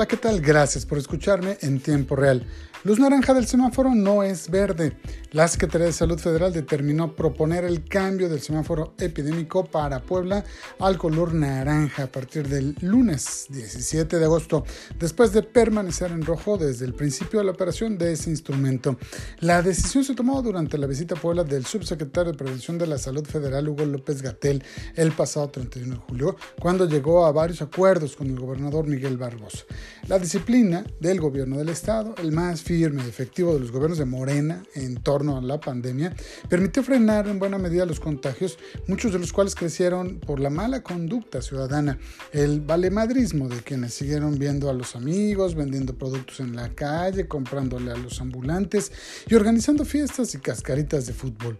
Hola, ¿qué tal? Gracias por escucharme en tiempo real. Luz naranja del semáforo no es verde. La Secretaría de Salud Federal determinó proponer el cambio del semáforo epidémico para Puebla al color naranja a partir del lunes 17 de agosto, después de permanecer en rojo desde el principio de la operación de ese instrumento. La decisión se tomó durante la visita a Puebla del subsecretario de Prevención de la Salud Federal, Hugo López Gatel, el pasado 31 de julio, cuando llegó a varios acuerdos con el gobernador Miguel Barbosa. La disciplina del gobierno del Estado, el más firme y efectivo de los gobiernos de Morena en torno a la pandemia, permitió frenar en buena medida los contagios, muchos de los cuales crecieron por la mala conducta ciudadana, el valemadrismo de quienes siguieron viendo a los amigos, vendiendo productos en la calle, comprándole a los ambulantes y organizando fiestas y cascaritas de fútbol.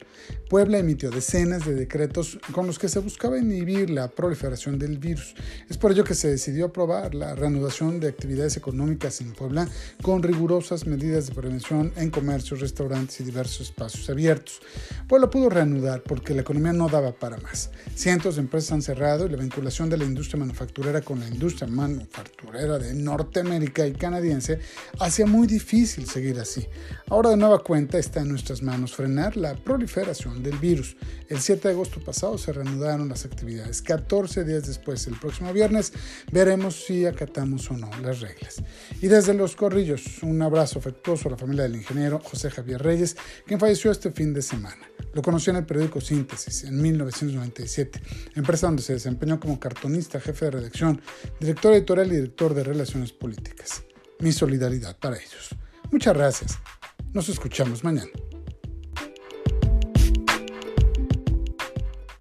Puebla emitió decenas de decretos con los que se buscaba inhibir la proliferación del virus. Es por ello que se decidió aprobar la reanudación de actividades económicas en Puebla con rigurosas medidas medidas de prevención en comercios, restaurantes y diversos espacios abiertos. Puebla pudo reanudar porque la economía no daba para más. Cientos de empresas han cerrado y la vinculación de la industria manufacturera con la industria manufacturera de Norteamérica y canadiense hacía muy difícil seguir así. Ahora de nueva cuenta está en nuestras manos frenar la proliferación del virus. El 7 de agosto pasado se reanudaron las actividades. 14 días después, el próximo viernes, veremos si acatamos o no las reglas. Y desde Los Corrillos, un abrazo a la familia del ingeniero José Javier Reyes, quien falleció este fin de semana. Lo conoció en el periódico Síntesis en 1997, empresa donde se desempeñó como cartonista, jefe de redacción, director editorial y director de relaciones políticas. Mi solidaridad para ellos. Muchas gracias. Nos escuchamos mañana.